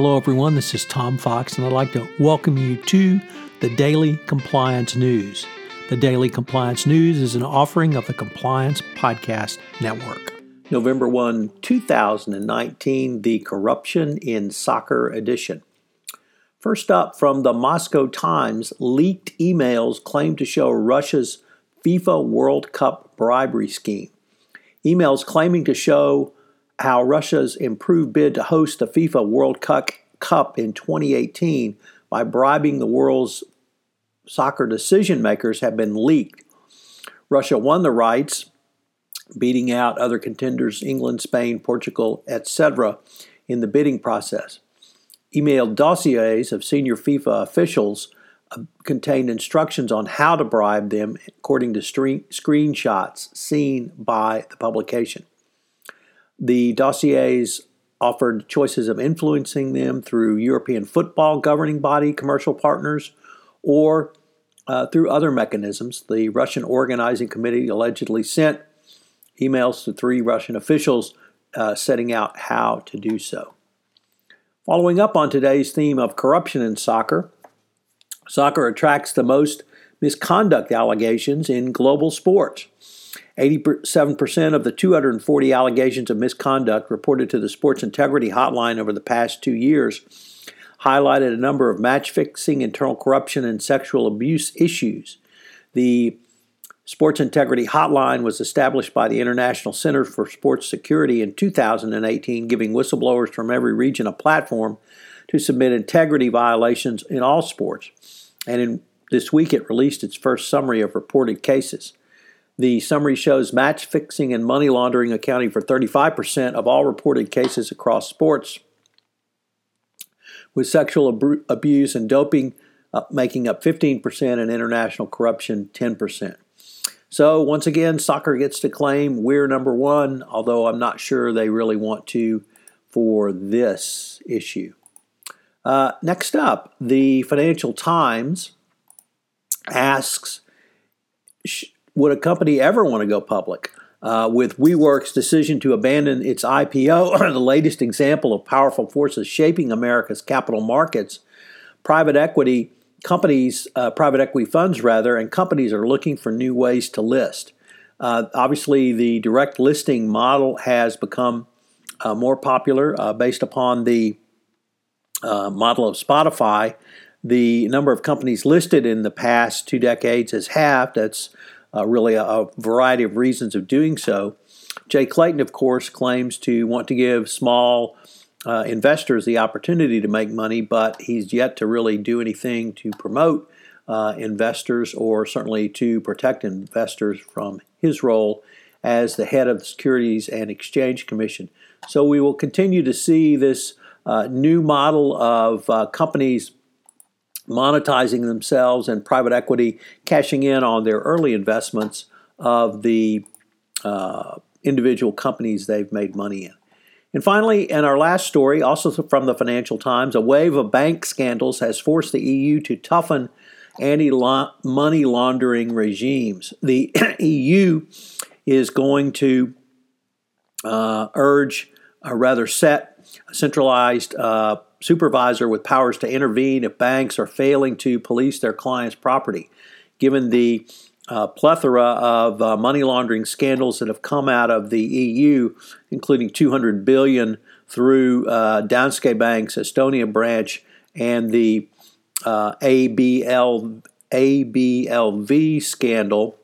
Hello, everyone. This is Tom Fox, and I'd like to welcome you to the Daily Compliance News. The Daily Compliance News is an offering of the Compliance Podcast Network. November 1, 2019, the Corruption in Soccer edition. First up, from the Moscow Times, leaked emails claim to show Russia's FIFA World Cup bribery scheme. Emails claiming to show how Russia's improved bid to host the FIFA World Cup in 2018 by bribing the world's soccer decision makers have been leaked. Russia won the rights, beating out other contenders England, Spain, Portugal, etc., in the bidding process. Emailed dossiers of senior FIFA officials uh, contained instructions on how to bribe them according to screenshots seen by the publication. The dossiers offered choices of influencing them through European football governing body commercial partners or uh, through other mechanisms. The Russian Organizing Committee allegedly sent emails to three Russian officials uh, setting out how to do so. Following up on today's theme of corruption in soccer, soccer attracts the most misconduct allegations in global sports. 87% of the 240 allegations of misconduct reported to the Sports Integrity Hotline over the past two years highlighted a number of match fixing, internal corruption, and sexual abuse issues. The Sports Integrity Hotline was established by the International Center for Sports Security in 2018, giving whistleblowers from every region a platform to submit integrity violations in all sports. And in, this week, it released its first summary of reported cases. The summary shows match fixing and money laundering accounting for 35% of all reported cases across sports, with sexual ab- abuse and doping uh, making up 15% and international corruption 10%. So, once again, soccer gets to claim we're number one, although I'm not sure they really want to for this issue. Uh, next up, the Financial Times asks would a company ever want to go public? Uh, with WeWork's decision to abandon its IPO, the latest example of powerful forces shaping America's capital markets, private equity companies, uh, private equity funds rather, and companies are looking for new ways to list. Uh, obviously, the direct listing model has become uh, more popular uh, based upon the uh, model of Spotify. The number of companies listed in the past two decades has halved. That's uh, really a, a, variety of reasons of doing so. Jay Clayton, of course, claims to want to give small uh, investors the opportunity to make money, but he's yet to really do anything to promote uh, investors or certainly to protect investors from his role as the head of the Securities and Exchange Commission. So we will continue to see this uh, new model of uh, companies monetizing themselves and private equity cashing in on their early investments of the uh, individual companies they've made money in. And finally, in our last story, also from the Financial Times, a wave of bank scandals has forced the EU to toughen anti money laundering regimes. The EU is going to uh, urge, or rather, set a centralized uh, supervisor with powers to intervene if banks are failing to police their clients' property. Given the uh, plethora of uh, money laundering scandals that have come out of the EU, including 200 billion through uh, Danske Bank's Estonia branch and the uh, ABL, ABLV scandal,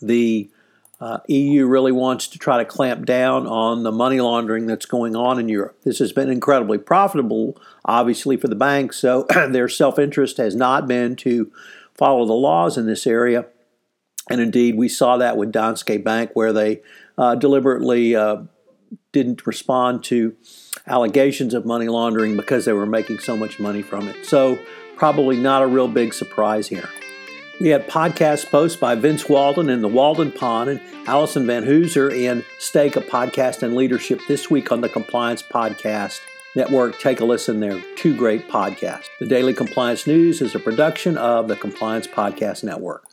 the uh, EU really wants to try to clamp down on the money laundering that's going on in Europe. This has been incredibly profitable, obviously, for the banks, so their self interest has not been to follow the laws in this area. And indeed, we saw that with Danske Bank, where they uh, deliberately uh, didn't respond to allegations of money laundering because they were making so much money from it. So, probably not a real big surprise here. We had podcast posts by Vince Walden in the Walden Pond and Allison Van Hooser in Stake a Podcast and Leadership this week on the Compliance Podcast Network. Take a listen. They're two great podcasts. The Daily Compliance News is a production of the Compliance Podcast Network.